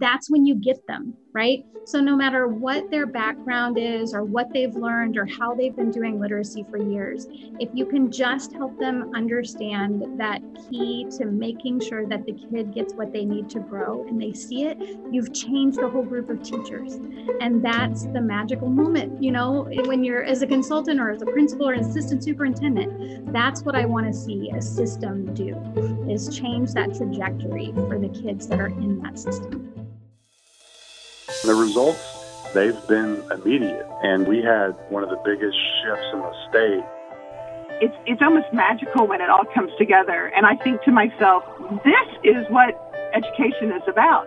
that's when you get them, right? So, no matter what their background is, or what they've learned, or how they've been doing literacy for years, if you can just help them understand that key to making sure that the kid gets what they need to grow and they see it, you've changed the whole group of teachers. And that's the magical moment, you know, when you're as a consultant or as a principal or an assistant superintendent. That's what I want to see a system do is change that trajectory for the kids that are in that system. The results, they've been immediate, and we had one of the biggest shifts in the state. It's, it's almost magical when it all comes together. And I think to myself, this is what education is about.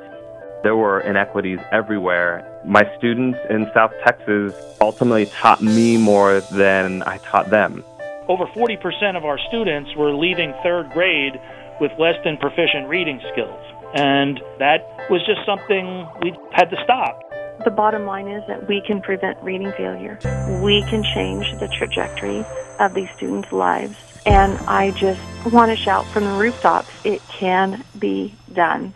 There were inequities everywhere. My students in South Texas ultimately taught me more than I taught them. Over 40% of our students were leaving third grade with less than proficient reading skills. And that was just something we had to stop. The bottom line is that we can prevent reading failure. We can change the trajectory of these students' lives. And I just want to shout from the rooftops it can be done.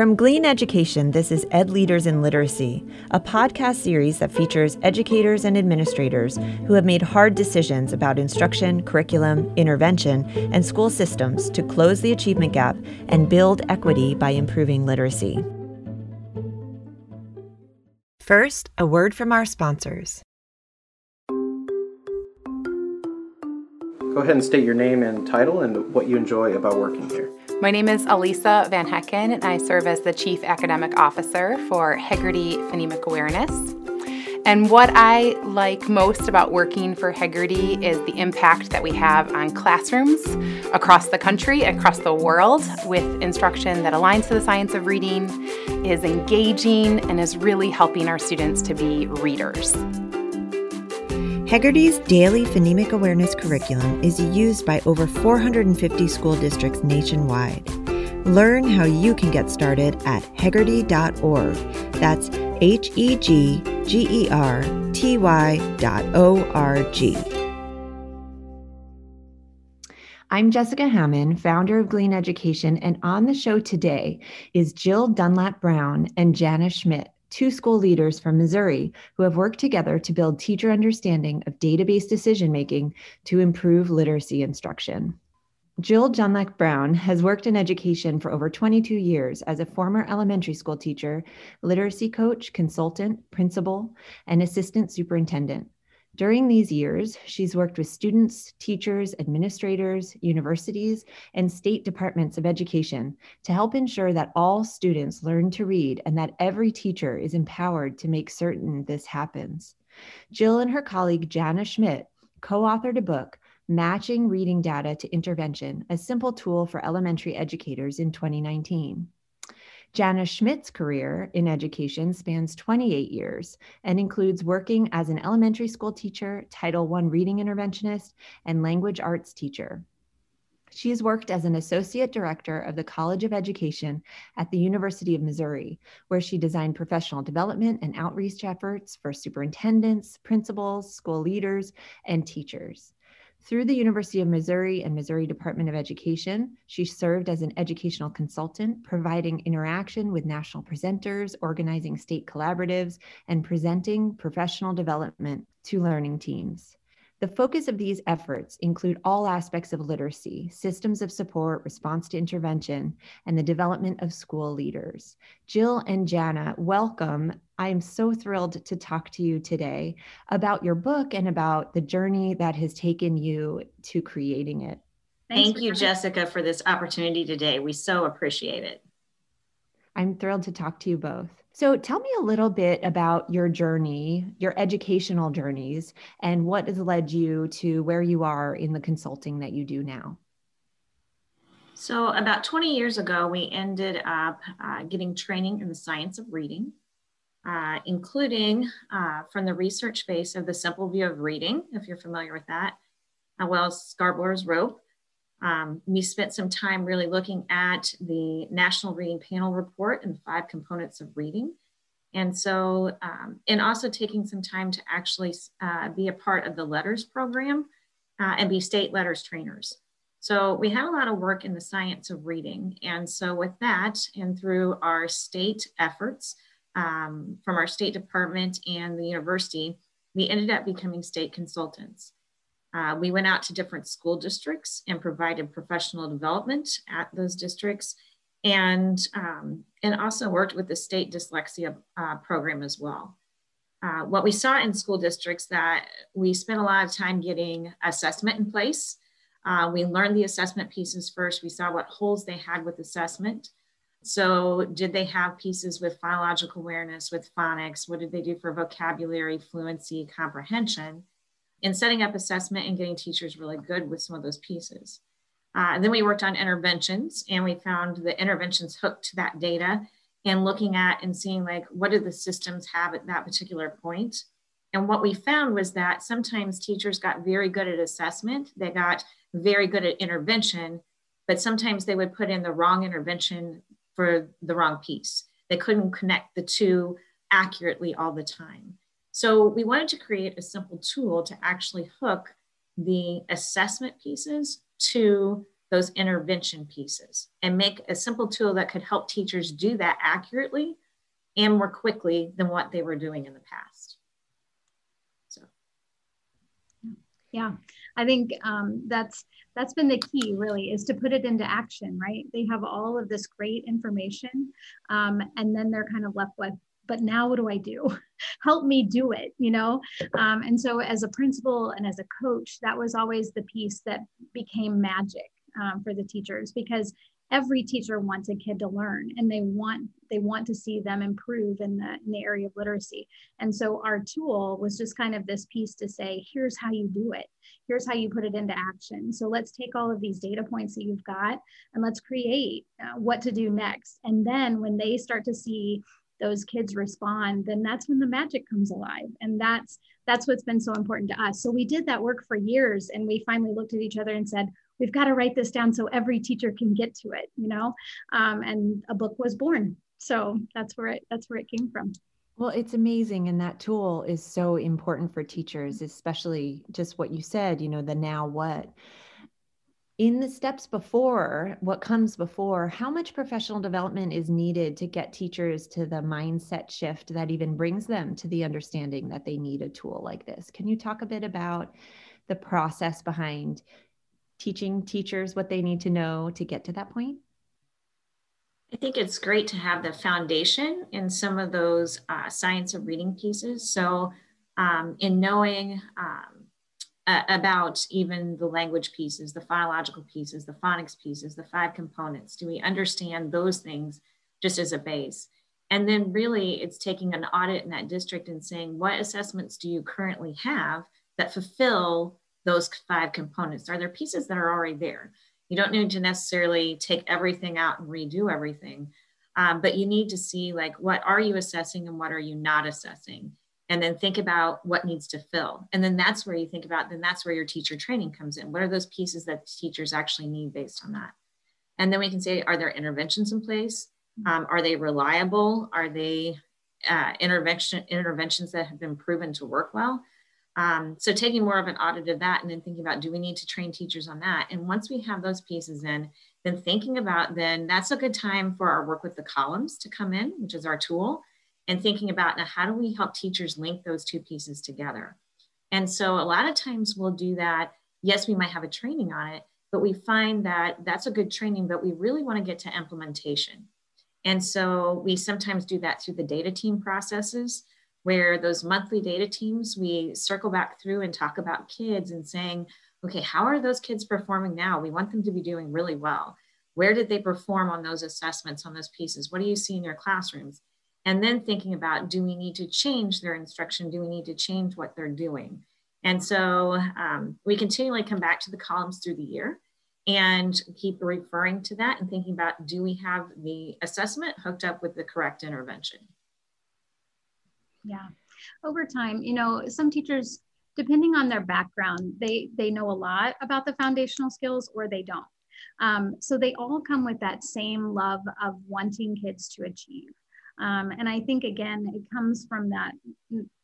From Glean Education, this is Ed Leaders in Literacy, a podcast series that features educators and administrators who have made hard decisions about instruction, curriculum, intervention, and school systems to close the achievement gap and build equity by improving literacy. First, a word from our sponsors. Go ahead and state your name and title and what you enjoy about working here. My name is Alisa VanHekken, and I serve as the Chief Academic Officer for Heggerty Phonemic Awareness. And what I like most about working for Heggerty is the impact that we have on classrooms across the country, across the world, with instruction that aligns to the science of reading, is engaging, and is really helping our students to be readers. Heggerty's daily phonemic awareness curriculum is used by over 450 school districts nationwide. Learn how you can get started at heggerty.org. That's H E G G E R T Y dot O R G. I'm Jessica Hamman, founder of Glean Education, and on the show today is Jill Dunlap Brown and Jana Schmidt two school leaders from Missouri who have worked together to build teacher understanding of data-based decision making to improve literacy instruction. Jill Dunlap Brown has worked in education for over 22 years as a former elementary school teacher, literacy coach, consultant, principal, and assistant superintendent. During these years, she's worked with students, teachers, administrators, universities, and state departments of education to help ensure that all students learn to read and that every teacher is empowered to make certain this happens. Jill and her colleague Jana Schmidt co authored a book, Matching Reading Data to Intervention, a simple tool for elementary educators in 2019. Jana Schmidt's career in education spans 28 years and includes working as an elementary school teacher, Title I reading interventionist, and language arts teacher. She has worked as an associate director of the College of Education at the University of Missouri, where she designed professional development and outreach efforts for superintendents, principals, school leaders, and teachers. Through the University of Missouri and Missouri Department of Education, she served as an educational consultant, providing interaction with national presenters, organizing state collaboratives, and presenting professional development to learning teams. The focus of these efforts include all aspects of literacy, systems of support, response to intervention, and the development of school leaders. Jill and Jana, welcome. I am so thrilled to talk to you today about your book and about the journey that has taken you to creating it. Thank you, Jessica, for this opportunity today. We so appreciate it. I'm thrilled to talk to you both. So, tell me a little bit about your journey, your educational journeys, and what has led you to where you are in the consulting that you do now. So, about 20 years ago, we ended up uh, getting training in the science of reading, uh, including uh, from the research base of the simple view of reading, if you're familiar with that, as well Scarborough's rope. Um, we spent some time really looking at the National Reading Panel report and five components of reading. And so, um, and also taking some time to actually uh, be a part of the LETRS program uh, and be state LETRS trainers. So we had a lot of work in the science of reading. And so with that and through our state efforts um, from our state department and the university, we ended up becoming state consultants. Uh, we went out to different school districts and provided professional development at those districts and, um, and also worked with the state dyslexia uh, program as well. Uh, what we saw in school districts that we spent a lot of time getting assessment in place. Uh, we learned the assessment pieces first. We saw what holes they had with assessment. So did they have pieces with phonological awareness, with phonics? What did they do for vocabulary, fluency, comprehension? In setting up assessment and getting teachers really good with some of those pieces. Uh, and then we worked on interventions and we found the interventions hooked to that data and looking at and seeing like what do the systems have at that particular point? And what we found was that sometimes teachers got very good at assessment they got very good at intervention but sometimes they would put in the wrong intervention for the wrong piece. They couldn't connect the two accurately all the time so we wanted to create a simple tool to actually hook the assessment pieces to those intervention pieces and make a simple tool that could help teachers do that accurately and more quickly than what they were doing in the past. So, yeah, I think um, that's that's been the key really is to put it into action. Right? They have all of this great information, um, and then they're kind of left with, but now what do I do? Help me do it, you know? Um, and so, as a principal and as a coach, that was always the piece that became magic um, for the teachers because every teacher wants a kid to learn and they want they want to see them improve in the in the area of literacy and so our tool was just kind of this piece to say here's how you do it here's how you put it into action so let's take all of these data points that you've got and let's create uh, what to do next and then when they start to see those kids respond then that's when the magic comes alive. And that's that's what's been so important to us. So we did that work for years and we finally looked at each other and said we've got to write this down so every teacher can get to it you know? Um, and a book was born. So that's where it that's where it came from. Well, it's amazing. And that tool is so important for teachers, especially just what you said, you know, the now what. In the steps before, what comes before, how much professional development is needed to get teachers to the mindset shift that even brings them to the understanding that they need a tool like this? Can you talk a bit about the process behind teaching teachers what they need to know to get to that point? I think it's great to have the foundation in some of those uh, science of reading pieces. So, um, in knowing um, uh, about even the language pieces, the phonological pieces, the phonics pieces, the five components, do we understand those things just as a base? And then, really, it's taking an audit in that district and saying, what assessments do you currently have that fulfill those five components? Are there pieces that are already there? You don't need to necessarily take everything out and redo everything, um, but you need to see like what are you assessing and what are you not assessing, and then think about what needs to fill. And then that's where you think about. Then that's where your teacher training comes in. What are those pieces that teachers actually need based on that? And then we can say, are there interventions in place? Um, are they reliable? Are they uh, intervention interventions that have been proven to work well? Um, so taking more of an audit of that and then thinking about do we need to train teachers on that? And once we have those pieces in, then thinking about then that's a good time for our work with the columns to come in, which is our tool, and thinking about now how do we help teachers link those two pieces together? And so a lot of times we'll do that. Yes, we might have a training on it, but we find that that's a good training, but we really want to get to implementation. And so we sometimes do that through the data team processes where those monthly data teams, we circle back through and talk about kids and saying, okay, how are those kids performing now? We want them to be doing really well. Where did they perform on those assessments, on those pieces? What do you see in your classrooms? And then thinking about do we need to change their instruction? Do we need to change what they're doing? And so um, we continually come back to the columns through the year and keep referring to that and thinking about do we have the assessment hooked up with the correct intervention? Yeah. Over time, you know, some teachers, depending on their background, they they know a lot about the foundational skills or they don't. Um, so they all come with that same love of wanting kids to achieve. Um, and I think again, it comes from that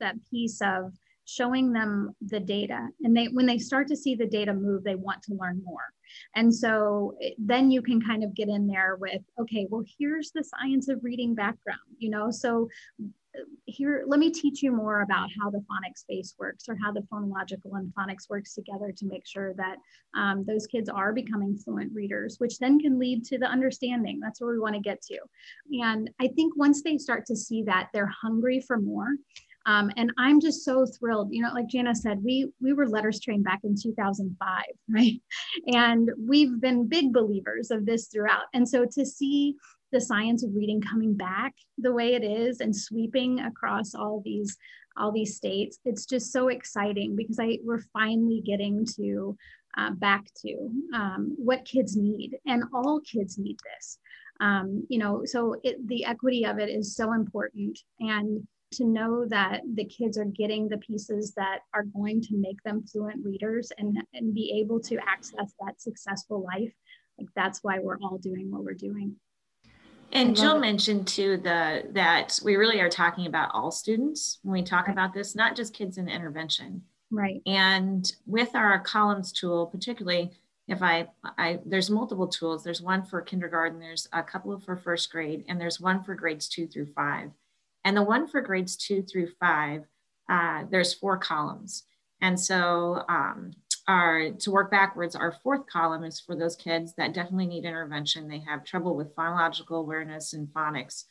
that piece of showing them the data. And they when they start to see the data move they want to learn more. And so then you can kind of get in there with okay well here's the science of reading background you know? So here let me teach you more about how the phonics space works or how the phonological and phonics works together to make sure that um, those kids are becoming fluent readers which then can lead to the understanding that's where we want to get to and i think once they start to see that they're hungry for more um, and I'm just so thrilled. You know, like Jana said, we we were LETRS trained back in 2005, right? And we've been big believers of this throughout. And so to see the science of reading coming back the way it is and sweeping across all these all these states, it's just so exciting because I we're finally getting to uh, back to um, what kids need, and all kids need this. Um, you know, so it, the equity of it is so important, and to know that the kids are getting the pieces that are going to make them fluent readers and, and be able to access that successful life like that's why we're all doing what we're doing and jill it. mentioned too the that we really are talking about all students when we talk right. about this not just kids in intervention right and with our columns tool particularly if I, I there's multiple tools there's one for kindergarten there's a couple for first grade and there's one for grades two through five and the one for grades two through five, uh, there's four columns. And so um, our, to work backwards, our fourth column is for those kids that definitely need intervention. They have trouble with phonological awareness and phonics.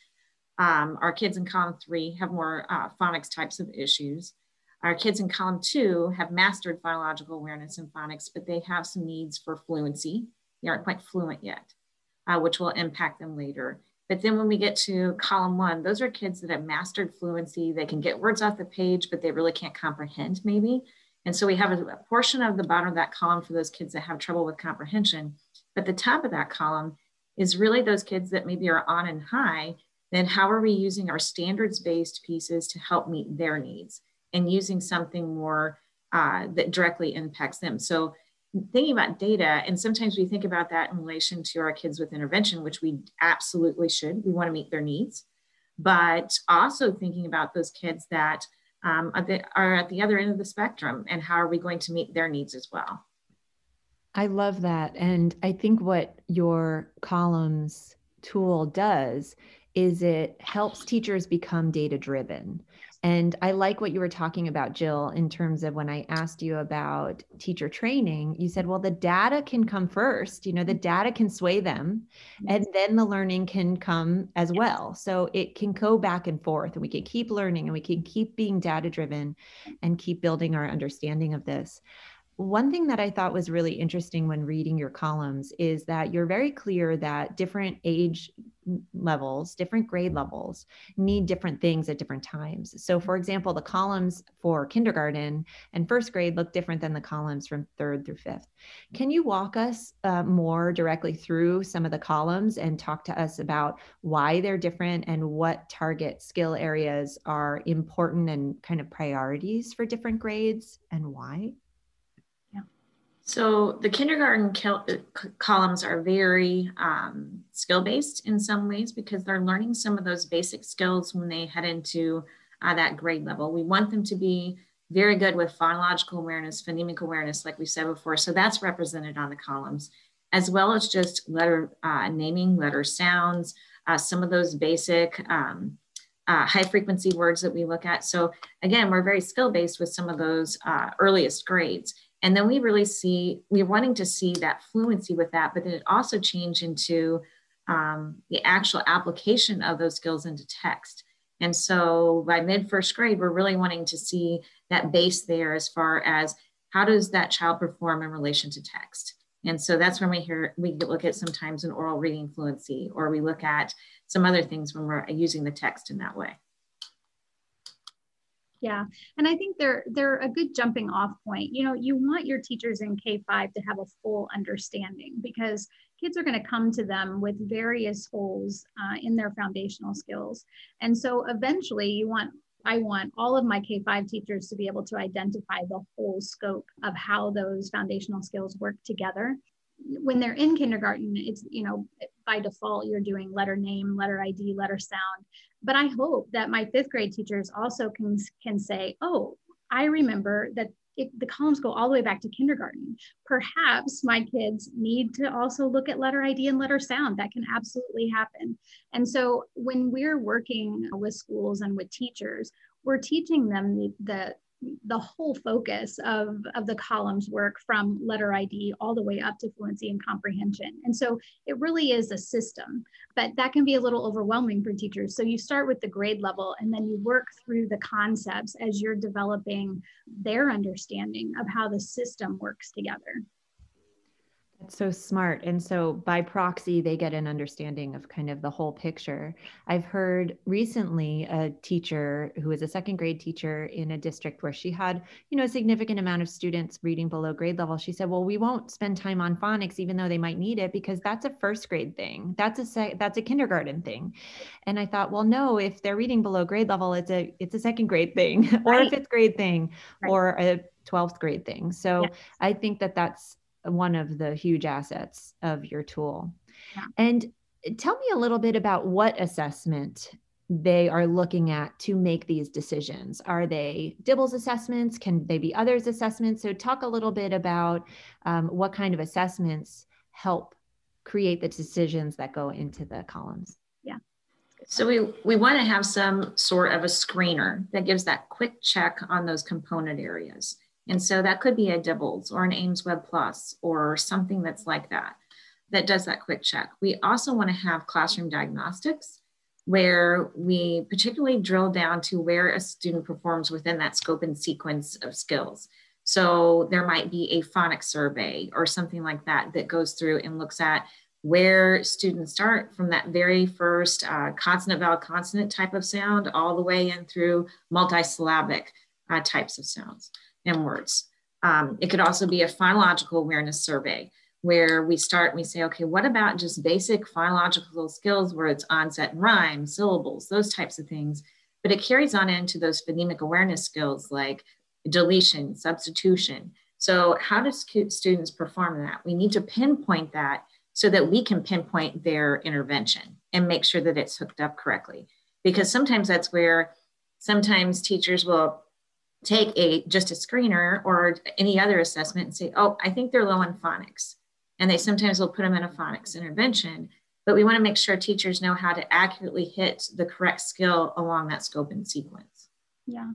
Um, our kids in column three have more uh, phonics types of issues. Our kids in column two have mastered phonological awareness and phonics, but they have some needs for fluency. They aren't quite fluent yet, uh, which will impact them later. But then when we get to column one, those are kids that have mastered fluency. They can get words off the page, but they really can't comprehend maybe. And so we have a, a portion of the bottom of that column for those kids that have trouble with comprehension. But the top of that column is really those kids that maybe are on and high. Then how are we using our standards based pieces to help meet their needs and using something more uh, that directly impacts them? So thinking about data, and sometimes we think about that in relation to our kids with intervention, which we absolutely should. We want to meet their needs, but also thinking about those kids that um, are at the other end of the spectrum and how are we going to meet their needs as well. I love that. And I think what your columns tool does is it helps teachers become data driven. And I like what you were talking about, Jill, in terms of when I asked you about teacher training, you said, well, the data can come first. You know, the data can sway them, mm-hmm. and then the learning can come as well. So it can go back and forth, and we can keep learning and we can keep being data driven and keep building our understanding of this. One thing that I thought was really interesting when reading your columns is that you're very clear that different age levels, different grade levels need different things at different times. So, for example, the columns for kindergarten and first grade look different than the columns from third through fifth. Can you walk us uh, more directly through some of the columns and talk to us about why they're different and what target skill areas are important and kind of priorities for different grades and why? So the kindergarten columns are very um, skill based in some ways because they're learning some of those basic skills when they head into uh, that grade level. We want them to be very good with phonological awareness, phonemic awareness, like we said before. So that's represented on the columns, as well as just letter uh, naming, letter sounds, uh, some of those basic um, uh, high frequency words that we look at. So again, we're very skill based with some of those uh, earliest grades. And then we really see, we're wanting to see that fluency with that, but then it also changed into um, the actual application of those skills into text. And so by mid first grade, we're really wanting to see that base there as far as how does that child perform in relation to text. And so that's when we hear, we look at sometimes an oral reading fluency, or we look at some other things when we're using the text in that way. Yeah, and I think they're they're a good jumping off point. You know, you want your teachers in K5 to have a full understanding because kids are going to come to them with various holes uh, in their foundational skills. And so eventually you want I want all of my K5 teachers to be able to identify the whole scope of how those foundational skills work together. When they're in kindergarten, it's, you know, by default, you're doing letter name, letter ID, letter sound but I hope that my fifth grade teachers also can, can say, oh, I remember that it, the columns go all the way back to kindergarten. Perhaps my kids need to also look at letter ID and letter sound. That can absolutely happen. And so when we're working with schools and with teachers, we're teaching them the, the the whole focus of, of the columns work from letter ID all the way up to fluency and comprehension. And so it really is a system, but that can be a little overwhelming for teachers. So you start with the grade level and then you work through the concepts as you're developing their understanding of how the system works together. So smart. And so by proxy, they get an understanding of kind of the whole picture. I've heard recently a teacher who is a second grade teacher in a district where she had, you know, a significant amount of students reading below grade level. She said, well, we won't spend time on phonics, even though they might need it, because that's a first grade thing. That's a, se- that's a kindergarten thing. And I thought, well, no, if they're reading below grade level, it's a, it's a second grade thing or right. a fifth grade thing right. or a 12th grade thing. So yes. I think that that's one of the huge assets of your tool. Yeah. And tell me a little bit about what assessment they are looking at to make these decisions. Are they DIBELS assessments? Can they be others assessments? So, talk a little bit about um, what kind of assessments help create the decisions that go into the columns. Yeah. So we, we want to have some sort of a screener that gives that quick check on those component areas. And so that could be a DIBELS or an aimswebPlus or something that's like that, that does that quick check. We also want to have classroom diagnostics where we particularly drill down to where a student performs within that scope and sequence of skills. So there might be a phonics survey or something like that that goes through and looks at where students start from that very first uh, consonant vowel consonant type of sound all the way in through multisyllabic uh, types of sounds and words. Um, it could also be a phonological awareness survey where we start and we say, okay, what about just basic phonological skills where it's onset and rhyme, syllables, those types of things. But it carries on into those phonemic awareness skills like deletion, substitution. So, how do students perform that? We need to pinpoint that so that we can pinpoint their intervention and make sure that it's hooked up correctly. Because sometimes that's where sometimes teachers will take a just a screener or any other assessment and say, oh, I think they're low on phonics. And they sometimes will put them in a phonics intervention. But we want to make sure teachers know how to accurately hit the correct skill along that scope and sequence. Yeah.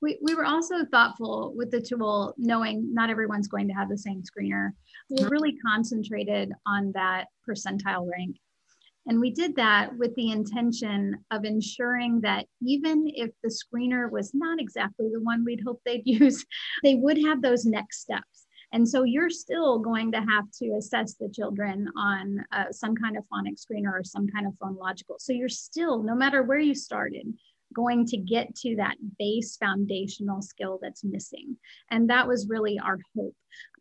We, we were also thoughtful with the tool, knowing not everyone's going to have the same screener. We mm-hmm. really concentrated on that percentile rank and we did that with the intention of ensuring that even if the screener was not exactly the one we'd hoped they'd use, they would have those next steps. And so you're still going to have to assess the children on uh, some kind of phonics screener or some kind of phonological. So you're still, no matter where you started, going to get to that base foundational skill that's missing. And that was really our hope.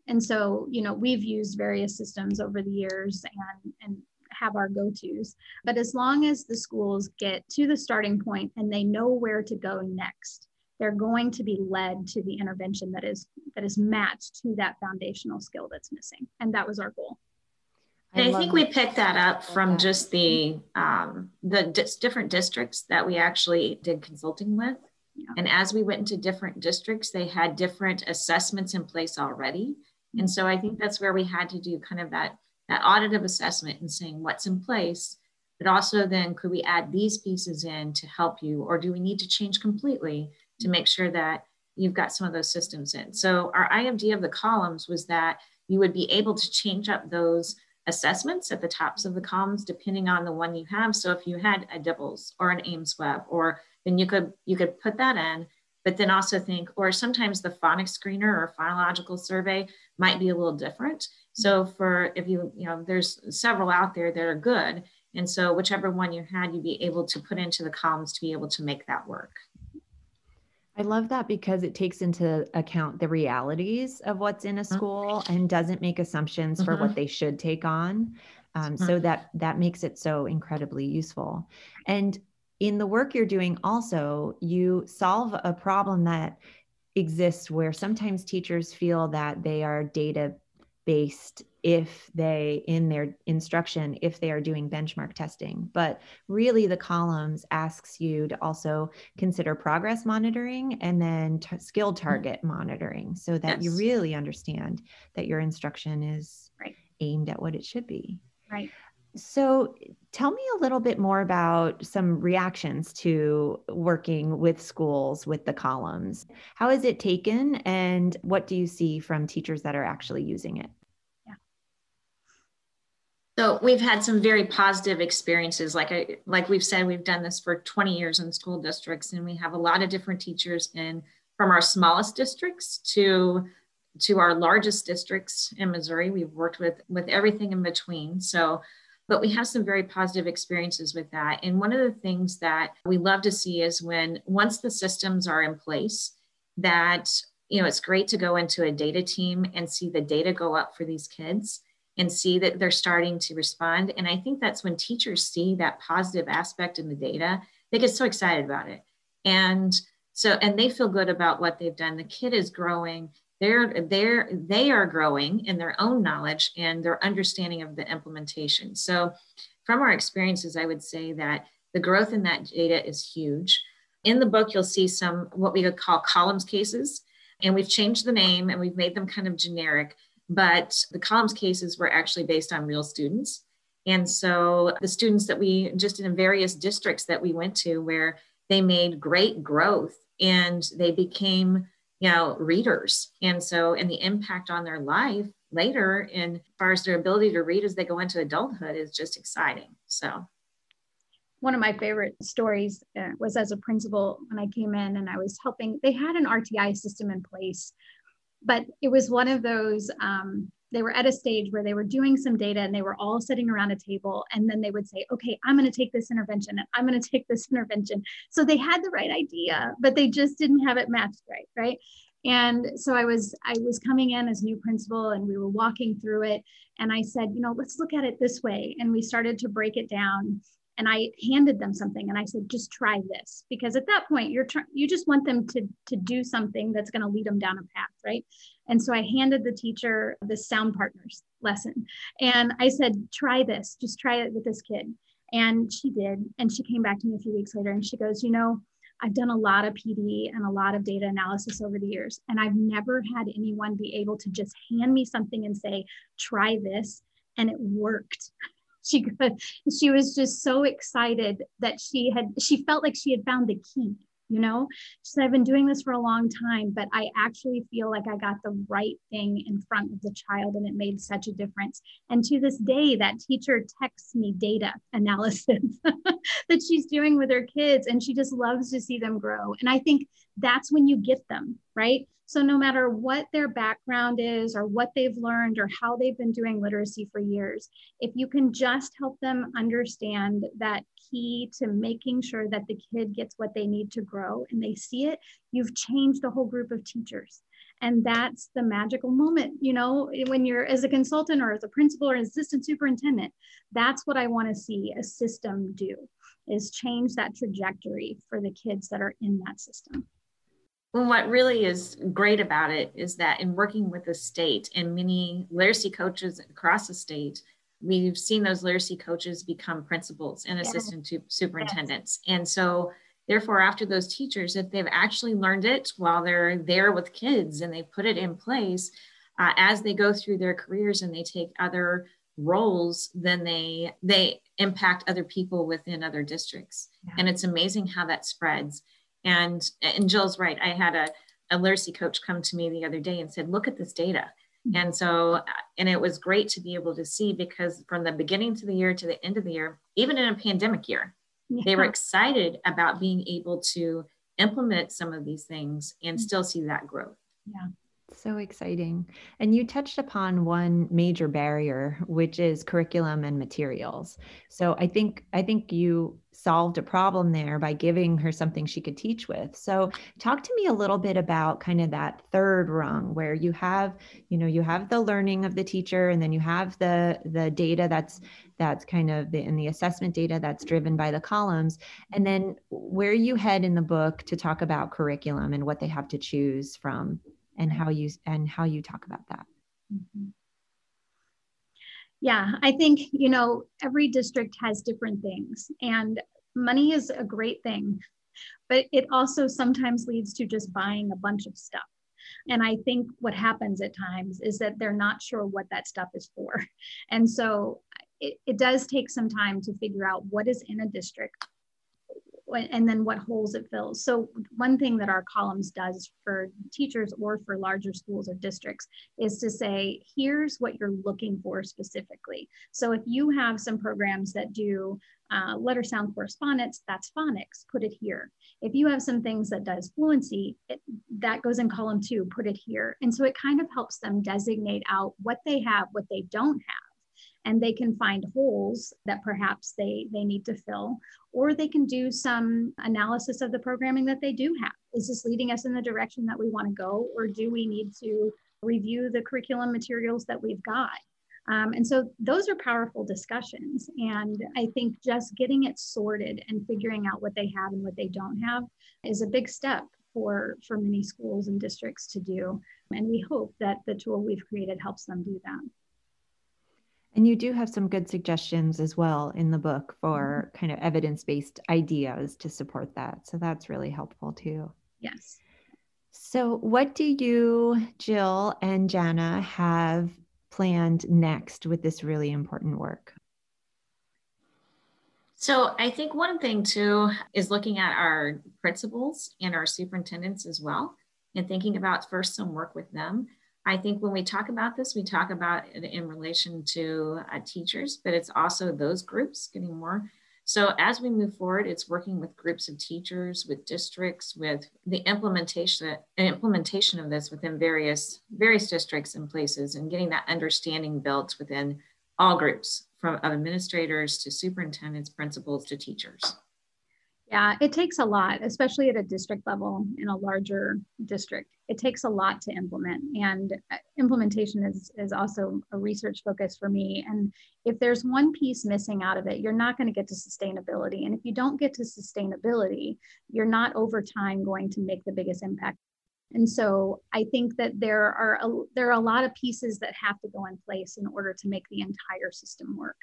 And so, you know, we've used various systems over the years and, and have our go-tos. But as long as the schools get to the starting point and they know where to go next, they're going to be led to the intervention that is that is matched to that foundational skill that's missing. And that was our goal. I, I think we picked that up from just the um, the different districts that we actually did consulting with. Yeah. And as we went into different districts, they had different assessments in place already. And so I think that's where we had to do kind of that that auditive assessment and saying what's in place, but also then could we add these pieces in to help you, or do we need to change completely to make sure that you've got some of those systems in? So our IMD of the columns was that you would be able to change up those assessments at the tops of the columns depending on the one you have. So if you had a DIBELS or an aimsweb, or then you could you could put that in, but then also think, or sometimes the phonics screener or phonological survey might be a little different. So for if you, you know, there's several out there that are good. And so whichever one you had, you'd be able to put into the columns to be able to make that work. I love that because it takes into account the realities of what's in a mm-hmm. school and doesn't make assumptions mm-hmm. for what mm-hmm. they should take on. Um, mm-hmm. So that that makes it so incredibly useful. And in the work you're doing, also you solve a problem that exists where sometimes teachers feel that they are data based if they in their instruction if they are doing benchmark testing but really the columns asks you to also consider progress monitoring and then t- skill mm-hmm. target monitoring so that yes. you really understand that your instruction is right. aimed at what it should be right so, tell me a little bit more about some reactions to working with schools with the columns. How is it taken, and what do you see from teachers that are actually using it? Yeah. So we've had some very positive experiences. Like I, like we've said, we've done this for 20 years in school districts, and we have a lot of different teachers in from our smallest districts to to our largest districts in Missouri. We've worked with with everything in between. So but we have some very positive experiences with that. And one of the things that we love to see is when once the systems are in place, that you know it's great to go into a data team and see the data go up for these kids and see that they're starting to respond. And I think that's when teachers see that positive aspect in the data, they get so excited about it. And so, and they feel good about what they've done. The kid is growing they're they're they are growing in their own knowledge and their understanding of the implementation. So from our experiences i would say that the growth in that data is huge. In the book you'll see some what we would call columns cases and we've changed the name and we've made them kind of generic but the columns cases were actually based on real students. And so the students that we just in various districts that we went to where they made great growth and they became you know readers and so and the impact on their life later in as far as their ability to read as they go into adulthood is just exciting so one of my favorite stories uh, was as a principal when I came in and I was helping. They had an RTI system in place, but it was one of those um, they were at a stage where they were doing some data and they were all sitting around a table and then they would say okay i'm going to take this intervention and i'm going to take this intervention so they had the right idea but they just didn't have it matched right right and so i was i was coming in as new principal and we were walking through it and i said you know let's look at it this way and we started to break it down and I handed them something and I said, just try this. Because at that point, you're trying, you just want them to, to do something that's going to lead them down a path, right? And so I handed the teacher the sound partners lesson. And I said, try this, just try it with this kid. And she did. And she came back to me a few weeks later and she goes, you know, I've done a lot of PD and a lot of data analysis over the years, and I've never had anyone be able to just hand me something and say, try this. And it worked she she was just so excited that she had she felt like she had found the key you know? She said i've been doing this for a long time but i actually feel like i got the right thing in front of the child and it made such a difference. And to this day that teacher texts me data analysis that she's doing with her kids and she just loves to see them grow. And i think that's when you get them right so, no matter what their background is, or what they've learned, or how they've been doing literacy for years, if you can just help them understand that key to making sure that the kid gets what they need to grow and they see it, you've changed a whole group of teachers. And that's the magical moment, you know, when you're as a consultant or as a principal or assistant superintendent, that's what I want to see a system do is change that trajectory for the kids that are in that system. Well, what really is great about it is that in working with the state and many literacy coaches across the state, we've seen those literacy coaches become principals and assistant yes. superintendents. Yes. And so, therefore, after those teachers, if they've actually learned it while they're there with kids and they put it in place, uh, as they go through their careers and they take other roles, then they they impact other people within other districts. Yeah. And it's amazing how that spreads. And and Jill's right. I had a, a literacy coach come to me the other day and said, look at this data. Mm-hmm. And so, and it was great to be able to see because from the beginning to the year to the end of the year, even in a pandemic year, yeah. they were excited about being able to implement some of these things and mm-hmm. still see that growth. Yeah. So exciting. And you touched upon one major barrier, which is curriculum and materials. So I think I think you solved a problem there by giving her something she could teach with. So talk to me a little bit about kind of that third rung where you have, you know, you have the learning of the teacher and then you have the the data that's that's kind of the in the assessment data that's driven by the columns and then where you head in the book to talk about curriculum and what they have to choose from and how you and how you talk about that. Mm-hmm. Yeah, I think, you know, every district has different things, and money is a great thing, but it also sometimes leads to just buying a bunch of stuff. And I think what happens at times is that they're not sure what that stuff is for. And so it, it does take some time to figure out what is in a district and then what holes it fills. So one thing that our columns does for teachers or for larger schools or districts is to say, here's what you're looking for specifically. So if you have some programs that do uh, letter sound correspondence, that's phonics, put it here. If you have some things that does fluency, it, that goes in column two, put it here. And so it kind of helps them designate out what they have, what they don't have and they can find holes that perhaps they they need to fill or they can do some analysis of the programming that they do have. Is this leading us in the direction that we want to go or do we need to review the curriculum materials that we've got? Um, and so those are powerful discussions and i think just getting it sorted and figuring out what they have and what they don't have is a big step for for many schools and districts to do and we hope that the tool we've created helps them do that and you do have some good suggestions as well in the book for mm-hmm. kind of evidence based ideas to support that. So that's really helpful too. Yes. So, what do you, Jill and Jana, have planned next with this really important work? So, I think one thing too is looking at our principals and our superintendents as well and thinking about first some work with them I think when we talk about this, we talk about it in relation to uh, teachers, but it's also those groups getting more. So as we move forward, it's working with groups of teachers, with districts, with the implementation implementation of this within various various districts and places, and getting that understanding built within all groups, from administrators to superintendents, principals to teachers. Yeah, it takes a lot, especially at a district level in a larger district. It takes a lot to implement, and uh, implementation is, is also a research focus for me. And if there's one piece missing out of it, you're not going to get to sustainability. And if you don't get to sustainability, you're not over time going to make the biggest impact and so I think that there are a, there are a lot of pieces that have to go in place in order to make the entire system work.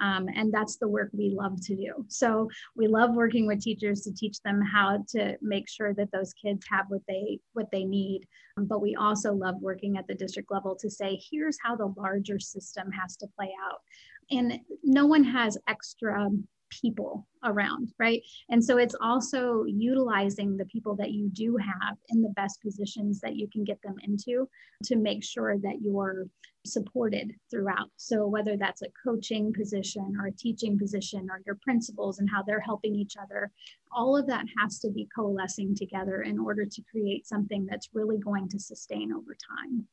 Um, and that's the work we love to do. So we love working with teachers to teach them how to make sure that those kids have what they what they need. Um, but we also love working at the district level to say, here's how the larger system has to play out. And no one has extra people around, right? And so it's also utilizing the people that you do have in the best positions that you can get them into to make sure that you're supported throughout. So whether that's a coaching position or a teaching position or your principals and how they're helping each other, all of that has to be coalescing together in order to create something that's really going to sustain over time.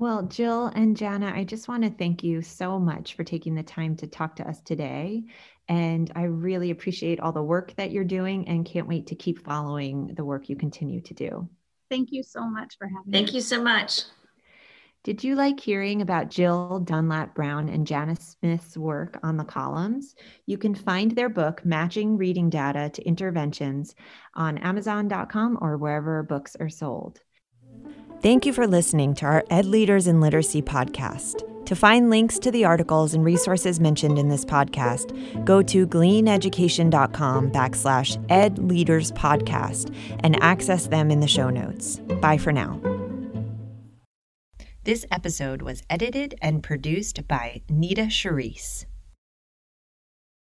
Well, Jill and Jana, I just want to thank you so much for taking the time to talk to us today. And I really appreciate all the work that you're doing and can't wait to keep following the work you continue to do. Thank you so much for having thank me. Thank you so much. Did you like hearing about Jill Dunlap Brown and Jana Schmidt's work on the columns? You can find their book, Matching Reading Data to Interventions, on Amazon.com or wherever books are sold. Thank you for listening to our Ed Leaders in Literacy podcast. To find links to the articles and resources mentioned in this podcast, go to gleaneducation.com backslash Ed Leaders Podcast and access them in the show notes. Bye for now. This episode was edited and produced by Nita Charisse.